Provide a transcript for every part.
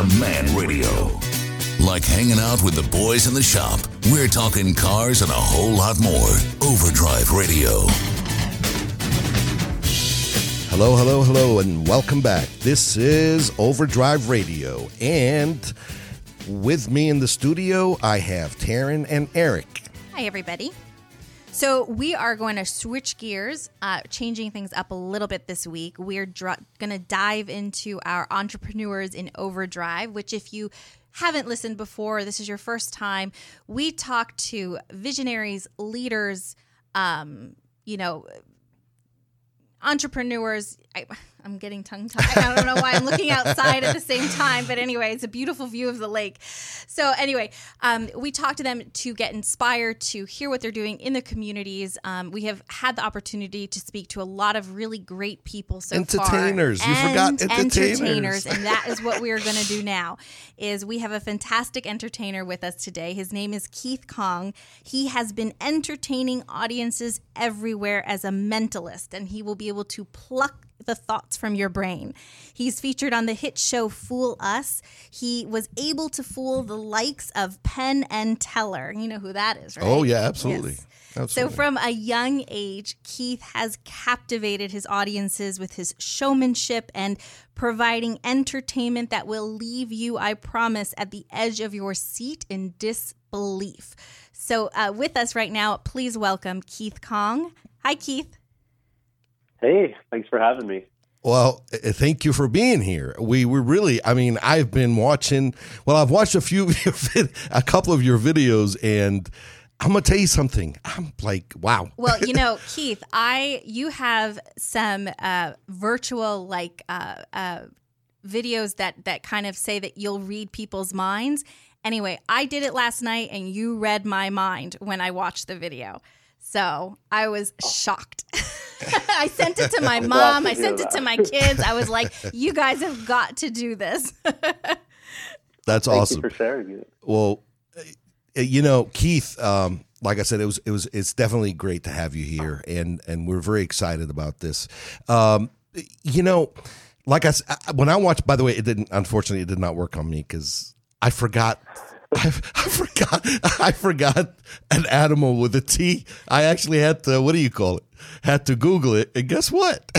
the man radio. Like hanging out with the boys in the shop, we're talking cars and a whole lot more. Overdrive Radio. Hello, hello, hello, and welcome back. This is Overdrive Radio, and with me in the studio, I have Taryn and Eric. Hi, everybody. So, we are going to switch gears, uh, changing things up a little bit this week. We're dr- going to dive into our entrepreneurs in overdrive, which, if you haven't listened before, this is your first time, we talk to visionaries, leaders, um, you know, entrepreneurs. I, I'm getting tongue tied. I don't know why I'm looking outside at the same time, but anyway, it's a beautiful view of the lake. So anyway, um, we talk to them to get inspired to hear what they're doing in the communities. Um, we have had the opportunity to speak to a lot of really great people so entertainers. far. You forgot entertainers. entertainers, and that is what we are going to do now. Is we have a fantastic entertainer with us today. His name is Keith Kong. He has been entertaining audiences everywhere as a mentalist, and he will be able to pluck the thoughts from your brain. He's featured on the hit show Fool Us. He was able to fool the likes of Penn and Teller. You know who that is, right? Oh, yeah, absolutely. Yes. Absolutely. So, from a young age, Keith has captivated his audiences with his showmanship and providing entertainment that will leave you, I promise, at the edge of your seat in disbelief. So, uh, with us right now, please welcome Keith Kong. Hi, Keith. Hey, thanks for having me. Well, uh, thank you for being here. We were really, I mean, I've been watching, well, I've watched a few, of your a couple of your videos, and I'm going to tell you something. I'm like, wow. Well, you know, Keith, I you have some uh, virtual like uh, uh, videos that that kind of say that you'll read people's minds. Anyway, I did it last night, and you read my mind when I watched the video. So I was shocked. I sent it to my mom. I sent it to my kids. I was like, "You guys have got to do this." That's Thank awesome. you for sharing it. Well, uh, you know, Keith, um, like I said, it was it was it's definitely great to have you here, and and we're very excited about this. Um, you know, like I s- I- when I watched, by the way, it didn't. Unfortunately, it did not work on me because I forgot. I, I forgot. I forgot an animal with a T. I actually had to. What do you call it? Had to Google it, and guess what?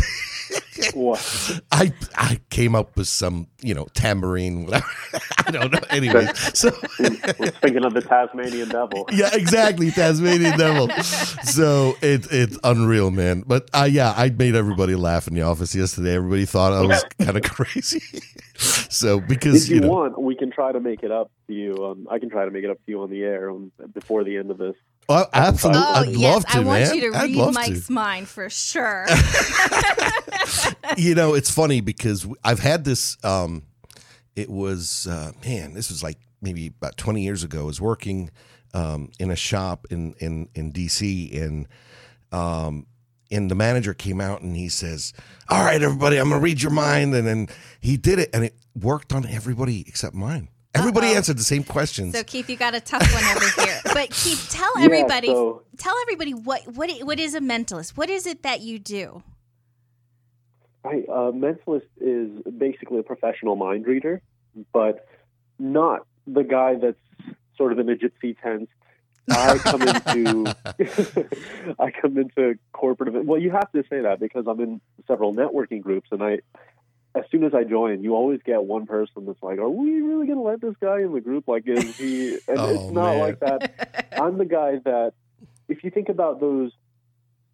What? I I came up with some, you know, tambourine, whatever. I don't know. Anyway, so was thinking of the Tasmanian devil. yeah, exactly, Tasmanian devil. So it it's unreal, man. But uh, yeah, I made everybody laugh in the office yesterday. Everybody thought I was kind of crazy. so because If you, you know, want, we can try to make it up to you. Um, I can try to make it up to you on the air before the end of this. Oh, absolutely, oh I'd yes, love to, I want man. you to I'd read Mike's to. mind for sure. you know, it's funny because I've had this. Um, it was uh, man, this was like maybe about twenty years ago. I was working um, in a shop in in in DC, and um, and the manager came out and he says, "All right, everybody, I'm gonna read your mind," and then he did it, and it worked on everybody except mine. Everybody Uh-oh. answered the same questions. So Keith, you got a tough one over here. But Keith, tell Yeah, everybody, so- tell everybody what what what is a mentalist? What is it that you do? Right, uh, mentalist is basically a professional mind reader, but not the guy that's sort of in a gypsy tent. I come into I come into corporate event. Well, you have to say that because I'm in several networking groups, and I as soon as I join, you always get one person that's like, "Are we really going to let this guy in the group? Like, is he?" And Oh, it's not man. like that. I'm the guy that, if you think about those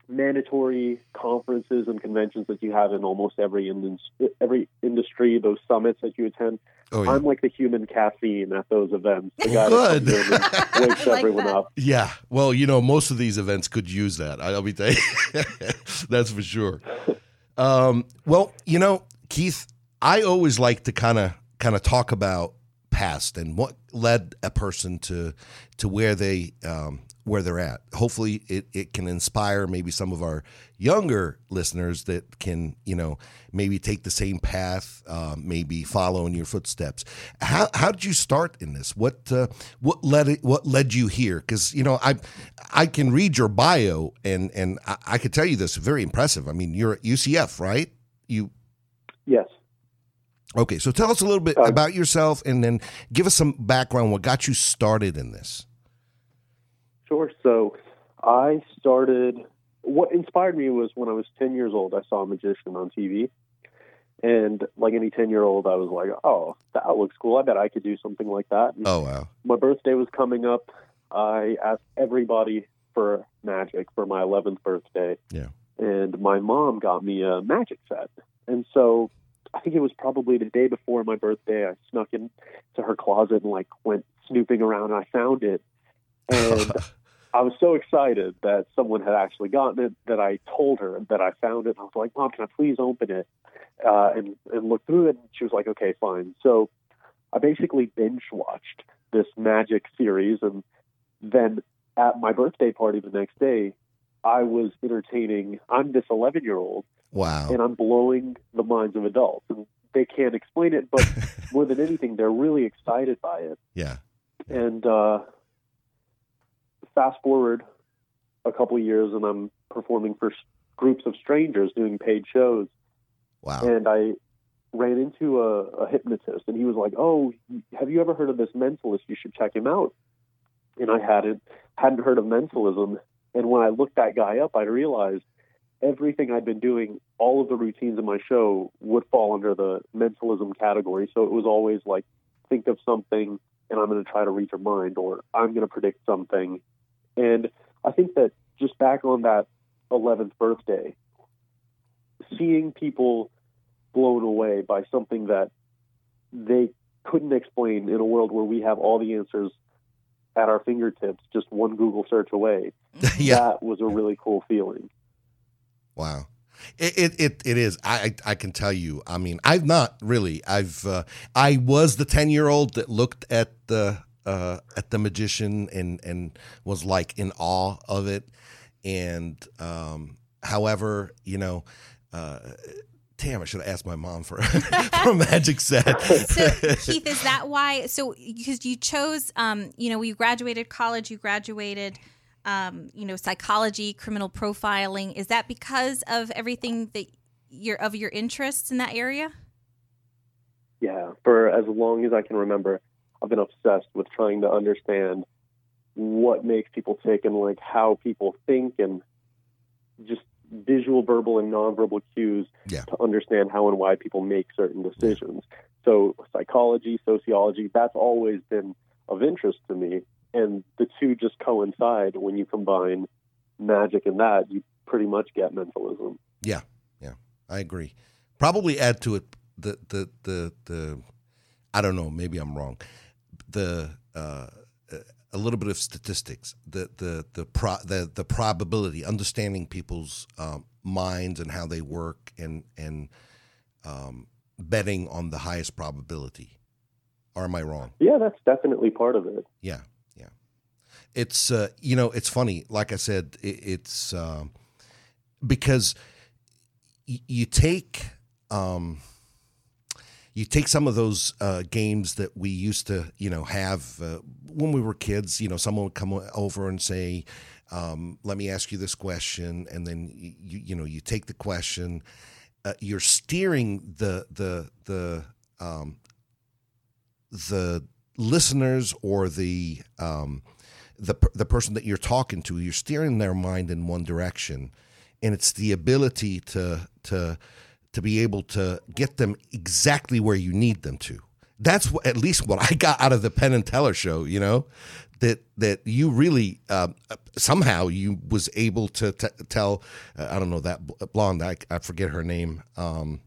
mandatory conferences and conventions that you have in almost every in, every industry, those summits that you attend, oh yeah, I'm like the human caffeine at those events. The guy Good. that comes in and wakes like everyone that. up. yeah. Well, you know, most of these events could use that. I'll be telling. That's for sure. Um, well, you know, Keith, I always like to kind of kind of talk about past and what led a person to to where they um, where they're at. Hopefully, it, it can inspire maybe some of our younger listeners that can you know maybe take the same path, uh, maybe follow in your footsteps. How how did you start in this? What uh, what led it, what led you here? Because you know I I can read your bio and and I, I could tell you this very impressive. I mean, you're at UCF, right? You Yes. Okay, so tell us a little bit Uh, about yourself, and then give us some background. What got you started in this? Sure. So I started. What inspired me was when I was 10 years old, I saw a magician on TV. And like any 10 year old, I was like, oh, that looks cool. I bet I could do something like that. And Oh wow, my birthday was coming up. I asked everybody for magic for my 11th birthday. Yeah. And my mom got me a magic set. And so I think it was probably the day before my birthday. I snuck into her closet and like went snooping around and I found it. And I was so excited that someone had actually gotten it that I told her that I found it. I was like, Mom, can I please open it uh, and, and look through it? And she was like, okay, fine. So I basically binge watched this magic series. And then at my birthday party the next day, I was entertaining, I'm this 11 year old wow, and I'm blowing the minds of adults. And they can't explain it, but more than anything, they're really excited by it. yeah, And uh, fast forward a couple of years, and I'm performing for groups of strangers doing paid shows. wow, And I ran into a, a hypnotist, and he was like, "Oh, have you ever heard of this mentalist? You should check him out." And I hadn't hadn't heard of mentalism. And when I looked that guy up, I realized everything I'd been doing, all of the routines in my show would fall under the mentalism category. So it was always like, think of something, and I'm going to try to read your mind, or I'm going to predict something. And I think that just back on that 11th birthday, seeing people blown away by something that they couldn't explain in a world where we have all the answers at our fingertips, just one Google search away. yeah. That was a really cool feeling. Wow. It, it it it is. I I can tell you. I mean, I've not really. I've uh, I was the ten year old that looked at the uh, at the magician and and was like in awe of it. And um, however, you know, uh, damn, I should have asked my mom for for a magic set. So Keith, is that why? So because you chose, um, you know, you graduated college, you graduated, um, you know, psychology, criminal profiling. Is that because of everything that your of your interests in that area? Yeah, for as long as I can remember, I've been obsessed with trying to understand what makes people tick and like how people think and just visual, verbal, and nonverbal cues Yeah. to understand how and why people make certain decisions. So psychology, sociology, that's always been of interest to me. And the two just coincide when you combine magic and that, you pretty much get mentalism. Yeah, yeah, I agree. Probably add to it the the the the. I don't know. Maybe I'm wrong. The uh, a little bit of statistics. The the the pro the the probability, understanding people's um, minds and how they work, and and um, betting on the highest probability. Or am I wrong? Yeah, that's definitely part of it. Yeah, yeah. It's uh, you know, it's funny. Like I said, it, it's um, because y- you take um, you take some of those uh, games that we used to, you know, have uh, when we were kids. You know, someone would come over and say, um, "Let me ask you this question," and then you you know you take the question. Uh, you're steering the the the um, the listeners or the um, the the person that you're talking to, you're steering their mind in one direction, and it's the ability to to to be able to get them exactly where you need them to. That's what, at least what I got out of the Penn and Teller show. You know that that you really um, somehow you was able to t- tell. Uh, I don't know that blonde. I, I forget her name. Um,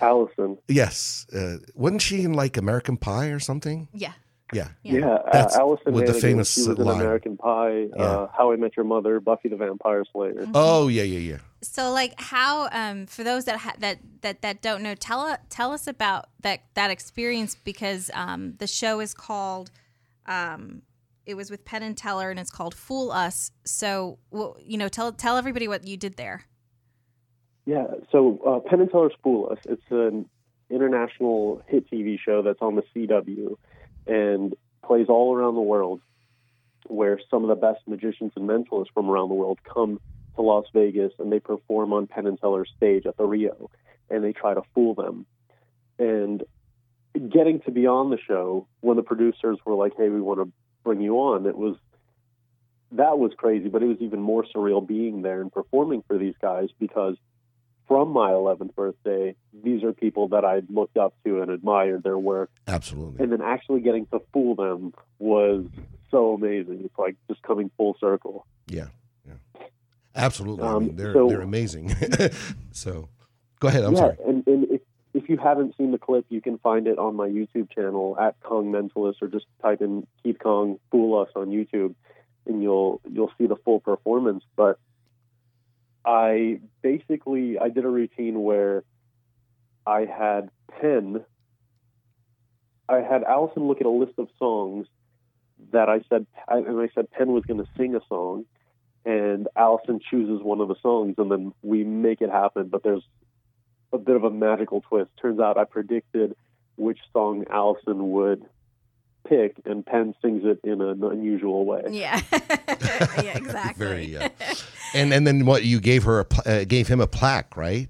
Alyson. yes, uh, wasn't she in like American Pie or something? Yeah. Yeah. Yeah. Yeah, uh, That's Alyson with the famous she was in line. American Pie, Yeah. uh, How I Met Your Mother, Buffy the Vampire Slayer. Oh yeah, yeah, yeah. So, like, how um, for those that ha- that that that don't know, tell tell us about that that experience because um, the show is called. Um, it was with Penn and Teller, and it's called "Fool Us." So, well, you know, tell tell everybody what you did there. Yeah, so uh, Penn and Teller's Fool Us. It's an international hit TV show that's on the CW and plays all around the world, where some of the best magicians and mentalists from around the world come to Las Vegas and they perform on Penn and Teller's stage at the Rio, and they try to fool them. And getting to be on the show when the producers were like, "Hey, we want to bring you on," it was that was crazy. But it was even more surreal being there and performing for these guys because from my 11th birthday, these are people that I looked up to and admired their work, Absolutely. and then actually getting to fool them was so amazing. It's like just coming full circle. Yeah. Yeah. Absolutely. I Um, mean, they're so- they're amazing. so, go ahead. I'm yeah, sorry. and, and if, if you haven't seen the clip, you can find it on my YouTube channel at Kong Mentalist, or just type in Keith Kong Fool Us on YouTube, and you'll you'll see the full performance. But I basically I did a routine where I had Penn. I had Alyson look at a list of songs that I said, and I said Penn was going to sing a song, and Alyson chooses one of the songs, and then we make it happen. But there's a bit of a magical twist. Turns out I predicted which song Alyson would pick, and Penn sings it in an unusual way. Yeah. yeah, exactly. Very. Uh, and and then what you gave her a uh, gave him a plaque, right?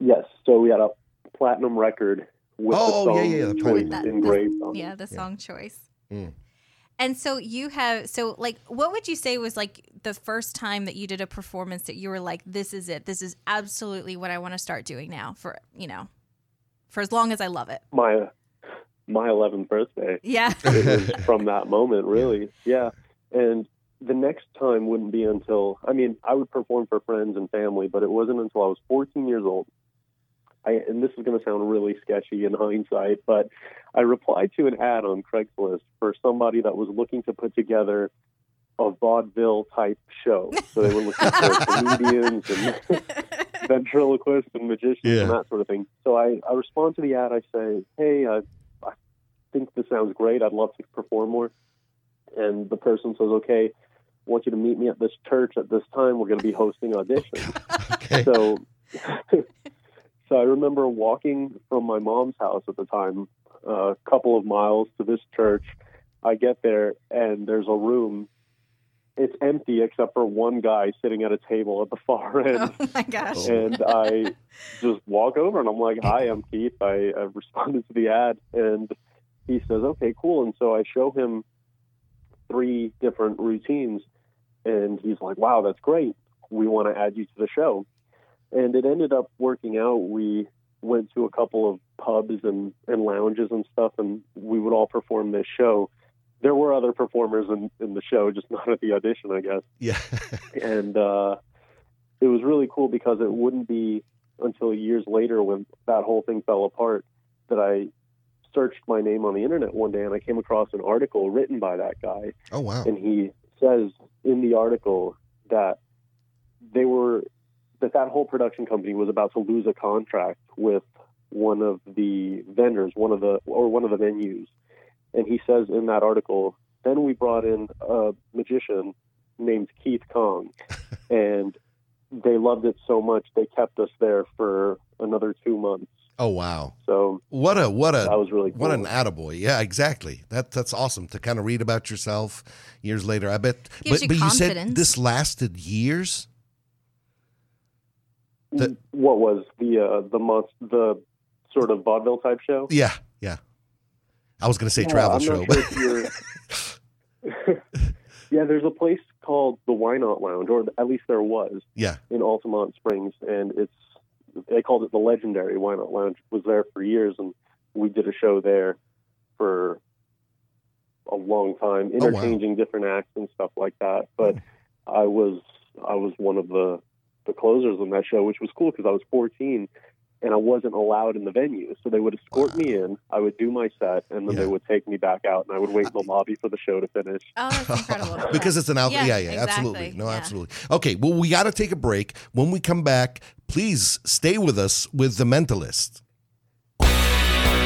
Yes, so we had a platinum record with Oh, the yeah, song yeah, the choice platinum. That- engraved on. Yeah, the song choice. Mm. And so you have so like what would you say was like the first time that you did a performance that you were like this is it. This is absolutely what I want to start doing now for, you know, for as long as I love it. My my 11th birthday. Yeah. it was from that moment, really. Yeah. And the next time wouldn't be until, I mean, I would perform for friends and family, but it wasn't until I was 14 years old. I, and this is going to sound really sketchy in hindsight, but I replied to an ad on Craigslist for somebody that was looking to put together a vaudeville type show. So they were looking for comedians and ventriloquists and magicians Yeah. and that sort of thing. So I, I respond to the ad. I say, hey, I, I think this sounds great. I'd love to perform more. And the person says, okay, I want you to meet me at this church at this time. We're going to be hosting auditions. Okay. so, so I remember walking from my mom's house at the time, a couple of miles to this church. I get there and there's a room. It's empty except for one guy sitting at a table at the far oh end. oh my gosh. And I just walk over and I'm like, "Hi, I'm Keith. I, I responded to the ad." And he says, "Okay, cool." And so I show him three different routines, and he's like, "Wow, that's great. We want to add you to the show." And it ended up working out. We went to a couple of pubs and, and lounges and stuff, and we would all perform this show. There were other performers in, in the show, just not at the audition, I guess yeah. and uh, it was really cool because it wouldn't be until years later when that whole thing fell apart that I searched my name on the internet one day and I came across an article written by that guy oh wow. and he says in the article that they were that that whole production company was about to lose a contract with one of the vendors, one of the or one of the venues. And he says in that article, then we brought in a magician named Keith Kong, and they loved it so much they kept us there for another two months. Oh wow. So What a what a that was really cool. What an attaboy. Yeah, exactly. That that's awesome to kind of read about yourself years later. I bet Gives but, you but you said confidence. this lasted years? the- what was the uh, the month the sort of vaudeville type show? Yeah, yeah. I was going to say Yeah, travel I'm show, not but sure yeah, there's a place called the Why Not Lounge, or at least there was yeah. in Altamonte Springs, and it's they called it the legendary Why Not Lounge. It was there for years, and we did a show there for a long time, Oh, wow. interchanging different acts and stuff like that. But I was I was one of the the closers on that show, which was cool because I was 14 and I wasn't allowed in the venue. So they would escort me in, I would do my set, and then Yeah. they would take me back out, and I would wait in the lobby for the show to finish. Oh, that's incredible. because it's an alcohol. Yeah, Yeah, yeah, absolutely. No, Yeah. absolutely. Okay, well, we got to take a break. When we come back, please stay with us with the mentalist.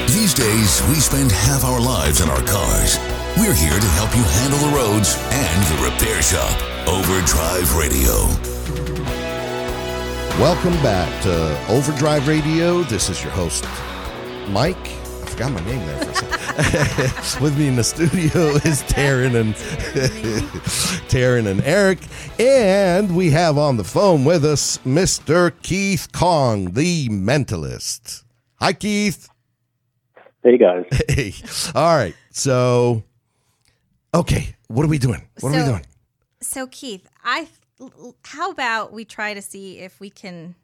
These days, we spend half our lives in our cars. We're here to help you handle the roads and the repair shop. Overdrive Radio. Welcome back to Overdrive Radio. This is your host, Mike. I forgot my name there for a second. With me in the studio is Taryn and Taryn and Eric, and we have on the phone with us Mr. Keith Kong, the mentalist. Hi, Keith. Hey guys. Hey. All right. So, okay. What are we doing? What are we doing? So Keith, I how about we try to see if we can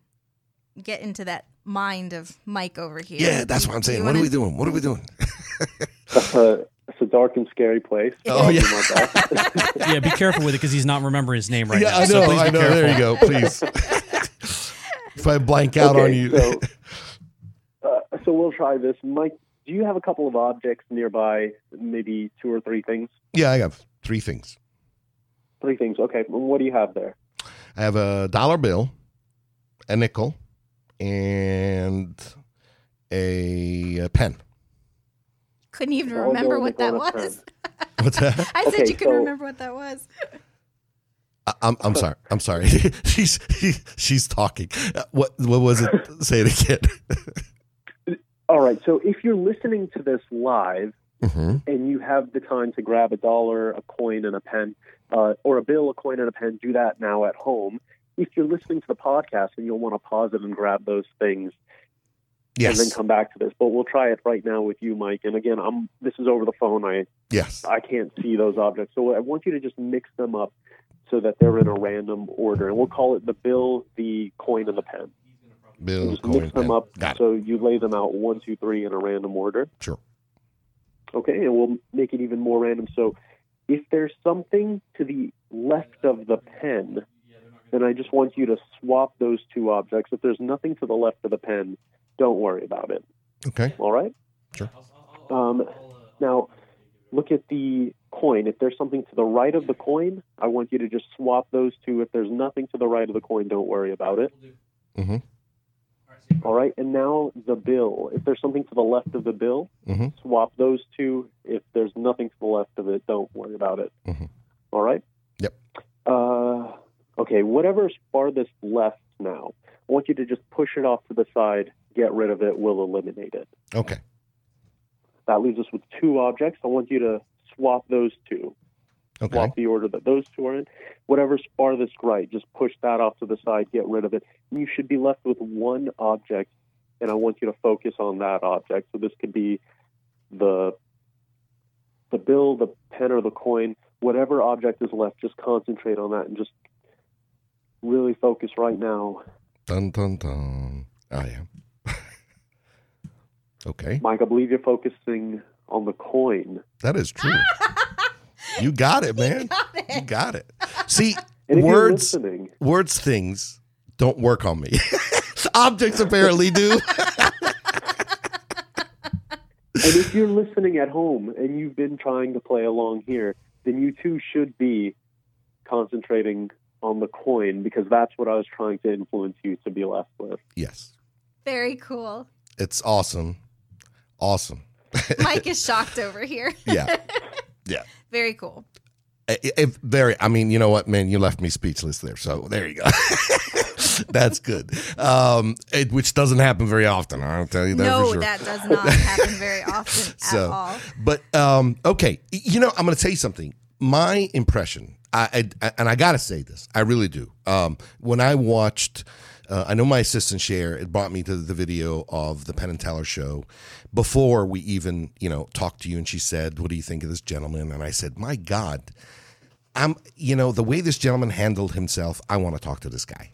get into that mind of Mike over here. Yeah, that's what I'm saying. What are wanna- we doing? What are we doing? Uh, it's a dark and scary place. Oh, yeah. do my best. Yeah, be careful with it because he's not remembering his name right yeah, now. I so know. please I be know. There you go. Please. if I blank out on you. So, uh, so we'll try this. Mike, do you have a couple of objects nearby? Maybe two or three things. yeah, I have three things. Three things. Okay. What do you have there? I have a dollar bill, a nickel, and a, a pen. Couldn't even All remember going what that on a pen. was. What's that? I said Okay, you couldn't so- remember what that was. I- I'm I'm sorry. I'm sorry. she's she's talking. Uh, What what was it? Say it again. All right. So if you're listening to this live hmm and you have the time to grab a dollar, a coin, and a pen, uh, or a bill, a coin, and a pen, do that now at home. If you're listening to the podcast and you'll want to pause it and grab those things Yes. and then come back to this, but we'll try it right now with you, Mike. And again, I'm this is over the phone. I Yes. I can't see those objects, so I want you to just mix them up so that they're in a random order, and we'll call it the bill, the coin, and the pen. Bill, just coin, mix them pen. up so you lay them out one, two, three in a random order. Sure. Okay, and we'll make it even more random. So if there's something to the left of the pen, then I just want you to swap those two objects. If there's nothing to the left of the pen, don't worry about it. Okay. All right? Sure. Um, now, look at the coin. If there's something to the right of the coin, I want you to just swap those two. If there's nothing to the right of the coin, don't worry about it. hmm All right, and now the bill. If there's something to the left of the bill, hmm swap those two. If there's nothing to the left of it, don't worry about it. Mhm. All right? Yep. Uh, okay, whatever's farthest left now, I want you to just push it off to the side, get rid of it, we'll eliminate it. Okay. That leaves us with two objects. I want you to swap those two. Okay. Swap the order that those two are in. Whatever's farthest right, just push that off to the side, get rid of it. You should be left with one object, and I want you to focus on that object. So this could be the the bill, the pen, or the coin. Whatever object is left, just concentrate on that and just really focus right now. Dun dun dun. Ah, I am. okay. Mike, I believe you're focusing on the coin. That is true. you got it, man. Got it. You got it. See, words words things don't work on me. Objects apparently do. And if you're listening at home and you've been trying to play along here, then you too should be concentrating on the coin because that's what I was trying to influence you to be left with. yes. Very cool. It's awesome. Awesome. Mike is shocked over here. Yeah. Yeah. Very cool. If very, I mean, you know what, man, you left me speechless there. So there you go. That's good. Um, it, which doesn't happen very often. I'll tell you that no, sure. that does not happen very often So- at all. But um, okay, you know, I'm going to tell you something. My impression, I, I and I got to say this, I really do. Um, when I watched, uh, I know my assistant Cher it brought me to the video of the Penn and Teller show before we even, you know, talked to you, and she said, "What do you think of this gentleman?" And I said, "My God." I'm, you know, the way this gentleman handled himself, I want to talk to this guy.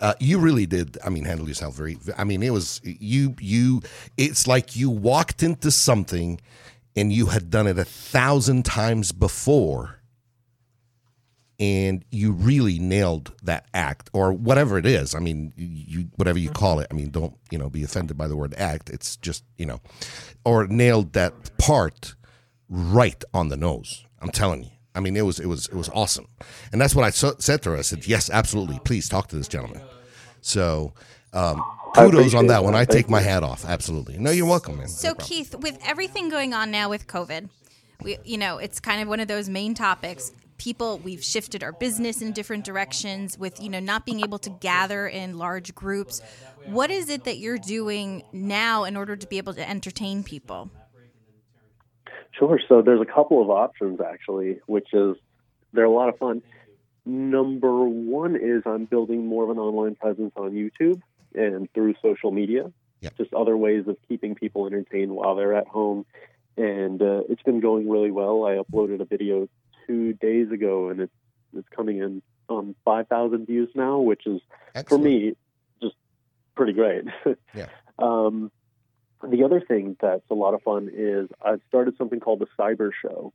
Uh, you really did. I mean, handle yourself very. I mean, it was you. You. It's like you walked into something, and you had done it a thousand times before, and you really nailed that act or whatever it is. I mean, you whatever you call it. I mean, don't you know be offended by the word act. It's just you know, or nailed that part right on the nose. I'm telling you. I mean, it was it was it was awesome, and that's what I so, said to her. I said, "Yes, absolutely. Please talk to this gentleman." So, um, kudos on that one. I take my hat off. Absolutely. No, you're welcome, man. So No. Keith, with everything going on now with COVID, we you know, it's kind of one of those main topics. People, we've shifted our business in different directions with, you know, not being able to gather in large groups. What is it that you're doing now in order to be able to entertain people? Sure. So there's a couple of options actually, which is they're a lot of fun. Number one is I'm building more of an online presence on YouTube and through social media. Yeah. just other ways of keeping people entertained while they're at home. And uh, it's been going really well. I uploaded a video two days ago, and it's it's coming in on five thousand views now, which is for me just pretty great. Yeah. Um, the other thing that's a lot of fun is I've started something called the Cyber Show.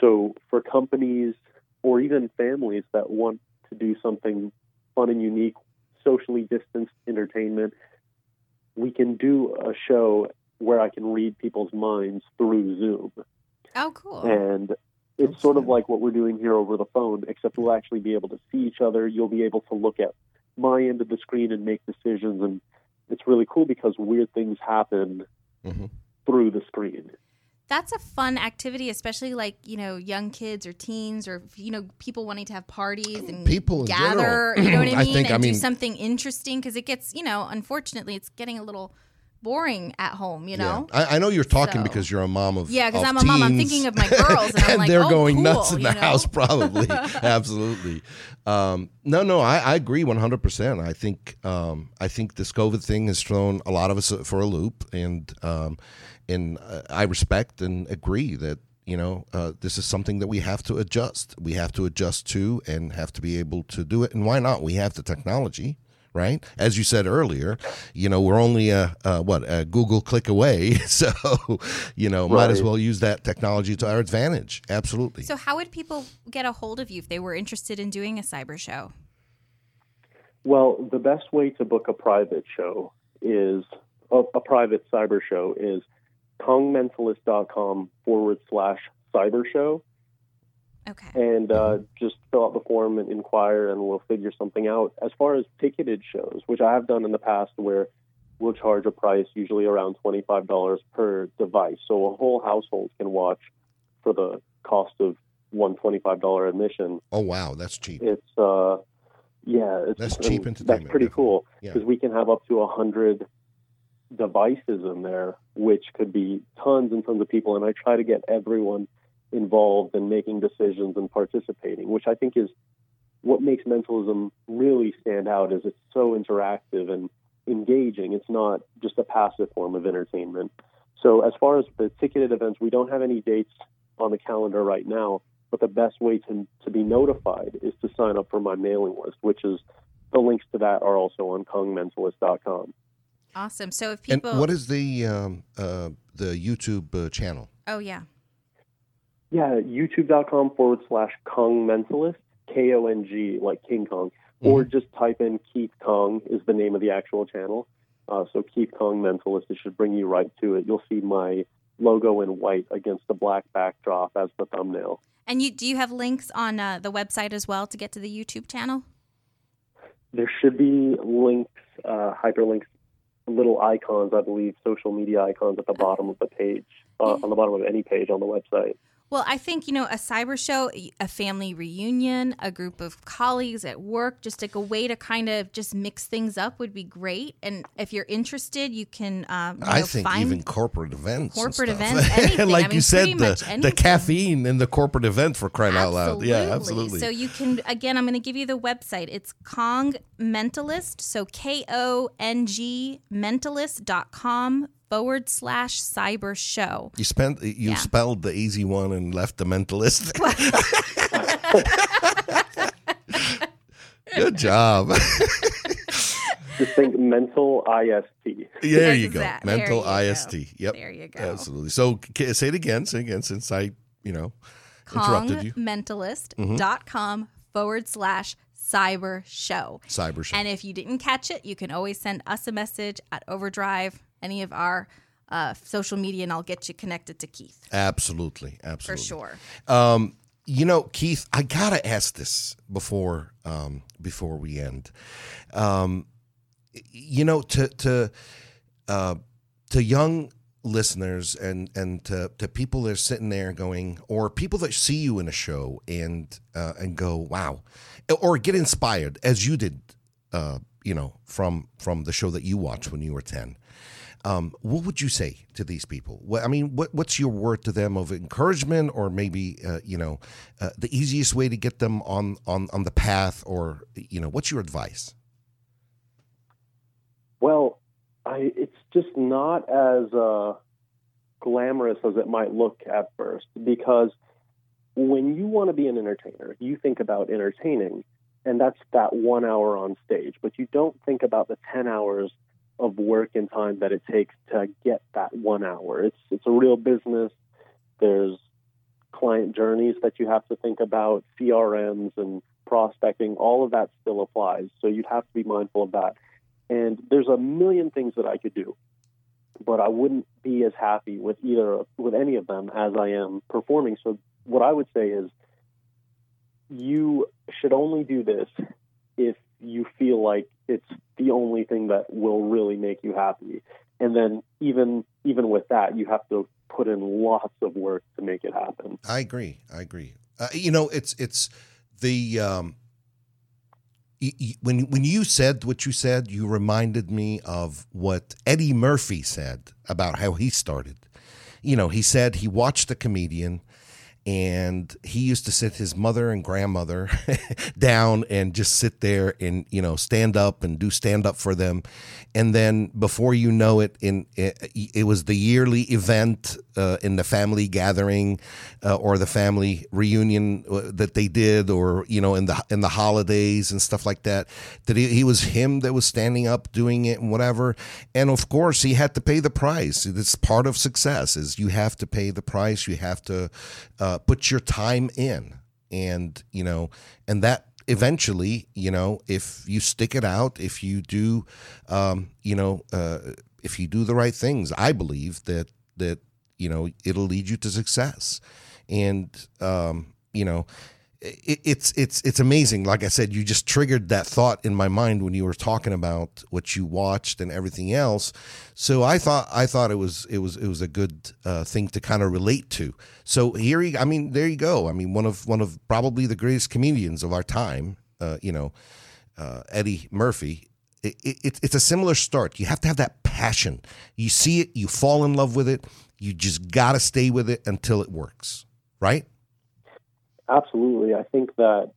So for companies or even families that want to do something fun and unique, socially distanced entertainment, we can do a show where I can read people's minds through Zoom. Oh, cool. And it's sort of like what we're doing here over the phone, except we'll actually be able to see each other. You'll be able to look at my end of the screen and make decisions. And it's really cool because weird things happen Mhm. through the screen. That's a fun activity, especially like you know young kids or teens or you know people wanting to have parties and People gather. general. You know what I I mean? think- and I mean- do something interesting because it gets you know unfortunately it's getting a little boring at home. You know. Yeah. I, I know you're talking So- because you're a mom of Yeah, because I'm a mom. I'm thinking of my girls, and I'm like, they're oh, going nuts in the know? house, probably. Absolutely. Um, no, no, I, I agree 100. percent I think um, I think this COVID thing has thrown a lot of us for a loop, and um, and uh, I respect and agree that you know uh, this is something that we have to adjust. We have to adjust to, and have to be able to do it. And why not? We have the technology right? As you said earlier, you know, we're only a, a what a Google click away, so you know, might as well use that technology to our advantage. Absolutely. So how would people get a hold of you if they were interested in doing a cyber show? Well, the best way to book a private show is a, a private cyber show is kongmentalist.com forward slash cyber show. Okay. and uh, just fill out the form and inquire, and we'll figure something out. As far as ticketed shows, which I have done in the past, where we'll charge a price usually around twenty five dollars per device, so a whole household can watch for the cost of one twenty five dollar admission. oh wow, that's cheap. It's uh, yeah, it's That's and cheap That's pretty definitely. cool Yeah. because we can have up to a hundred devices in there, which could be tons and tons of people. And I try to get everyone involved in making decisions and participating, which I think is what makes mentalism really stand out. Is it's so interactive and engaging. It's not just a passive form of entertainment. So as far as the ticketed events, we don't have any dates on the calendar right now. But the best way to to be notified is to sign up for my mailing list, which is the links to that are also on kongmentalist.com. Awesome. So if people, And people, what is the um, uh, the YouTube uh, channel? oh yeah, Yeah, youtube.com forward slash Kong Mentalist, K O N G, like King Kong. Or just type in Keith Kong is the name of the actual channel. Uh, so Keith Kong Mentalist, it should bring you right to it. You'll see my logo in white against the black backdrop as the thumbnail. and you do you have links on uh, the website as well to get to the YouTube channel? There should be links, uh, hyperlinks, little icons, I believe, social media icons at the bottom of the page, uh, on the bottom of any page on the website. Well, I think, you know, a cyber show, a family reunion, a group of colleagues at work, just like a way to kind of just mix things up would be great. And if you're interested, you can, um, you I know, think even corporate events. corporate events, anything. like I mean, you said, the, the caffeine in the corporate event for crying out loud. Yeah, absolutely. So you can again, I'm going to give you the website. It's Kong Mentalist. So K O N G mentalist.com forward slash cyber show. you spent you Yeah. spelled the easy one and left the mentalist. Good job. Just think mental IST. there you go. Exact- there Mental you go. IST. Yep. There you go. Absolutely. So say it again. Say it again since I, you know, interrupted you. Mm-hmm. KongMentalist.com forward slash cyber show. Cyber show. And if you didn't catch it, you can always send us a message at Overdrive, any of our uh, social media, and I'll get you connected to Keith Absolutely. absolutely, for sure. Um, you know, Keith, I gotta ask this before um, before we end. Um, you know, to to uh, to young listeners and and to, to people that are sitting there going, or people that see you in a show and uh, and go, wow, or get inspired as you did, uh, you know, from from the show that you watched when you were ten. Um, what would you say to these people? I mean, what, what's your word to them of encouragement, or maybe uh, you know, uh, the easiest way to get them on on on the path, or you know, what's your advice? Well, I, it's just not as uh, glamorous as it might look at first because when you want to be an entertainer, you think about entertaining, and that's that one hour on stage, but you don't think about the 10 hours of work and time that it takes to get that one hour. It's, it's a real business. There's client journeys that you have to think about, CRMs and prospecting, all of that still applies. So you'd have to be mindful of that. And there's a million things that I could do, but I wouldn't be as happy with either with any of them as I am performing. So what I would say is you should only do this if you feel like it's the only thing that will really make you happy. And then even even with that, you have to put in lots of work to make it happen. I agree. I agree. Uh, you know, it's it's the um, when when you said what you said, you reminded me of what Eddie Murphy said about how he started. You know, he said he watched a comedian and he used to sit his mother and grandmother down and just sit there and you know stand up and do stand up for them. And then before you know it in it, it was the yearly event uh, in the family gathering uh, or the family reunion uh, that they did or you know in the in the holidays and stuff like that that he, he was him that was standing up doing it and whatever. And of course he had to pay the price. It's part of success is you have to pay the price. You have to uh, put your time in. And you know and that eventually you know if you stick it out if you do um, you know uh, if you do the right things i believe that that you know it'll lead you to success. And um, you know it, it's it's it's amazing. Like i said you just triggered that thought in my mind when you were talking about what you watched and everything else. So i thought i thought it was it was it was a good uh, thing to kind of relate to. So here i mean there you go. I mean one of one of probably the greatest comedians of our time uh, you know uh, eddie murphy. It, it, it's a similar start. You have to have that passion. You see it you fall in love with it. You just got to stay with it until it works right Absolutely. I think that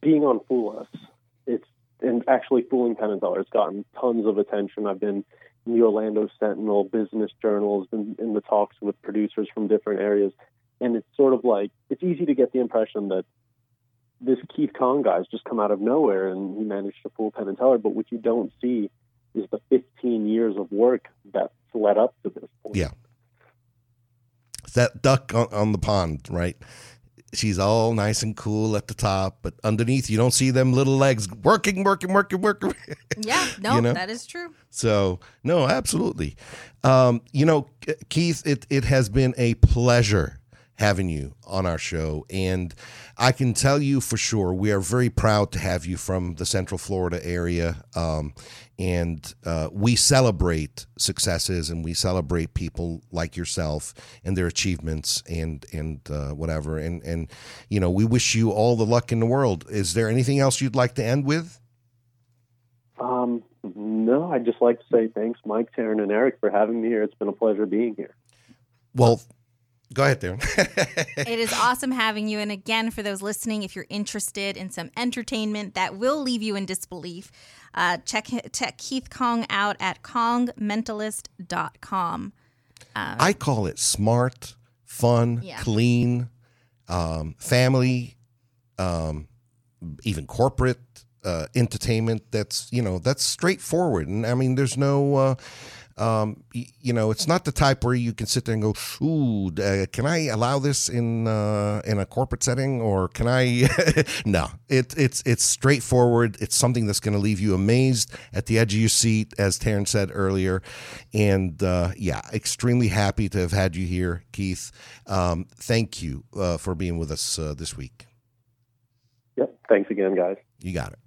being on Fool Us, it's and actually fooling Penn and Teller, it's gotten tons of attention. I've been in the Orlando Sentinel, business journals, been in the talks with producers from different areas, and it's sort of like it's easy to get the impression that this Keith Kong guy's just come out of nowhere and he managed to fool Penn and Teller. But what you don't see is the 15 years of work that's led up to this point. Yeah. It's that duck on the pond, right? She's all nice and cool at the top, but underneath you don't see them little legs working, working, working, working. Yeah, no, You know? that is true. So no, absolutely. Um, you know, Keith, it it has been a pleasure having you on our show, and I can tell you for sure we are very proud to have you from the Central Florida area, um, and uh, we celebrate successes and we celebrate people like yourself and their achievements and and uh, whatever, and and you know we wish you all the luck in the world. Is there anything else you'd like to end with? Um, no, I'd just like to say thanks, Mike, Taryn, and Eric, for having me here. It's been a pleasure being here. Well, go ahead, Taryn. It is awesome having you. And again, for those listening, if you're interested in some entertainment that will leave you in disbelief, uh, check, check Keith Kong out at kongmentalist.com. I call it smart, fun, Yeah. clean, um, family, um, even corporate uh, entertainment. That's you know that's straightforward, and I mean there's no. Uh, um, you know, it's not the type where you can sit there and go, "Ooh, uh, can I allow this in uh, in a corporate setting?" Or can I? no, it, it's it's straightforward. It's something that's going to leave you amazed at the edge of your seat, as Taryn said earlier. And uh, yeah, extremely happy to have had you here, Keith. Um, thank you uh, for being with us uh, this week. Yep. Thanks again, guys. You got it.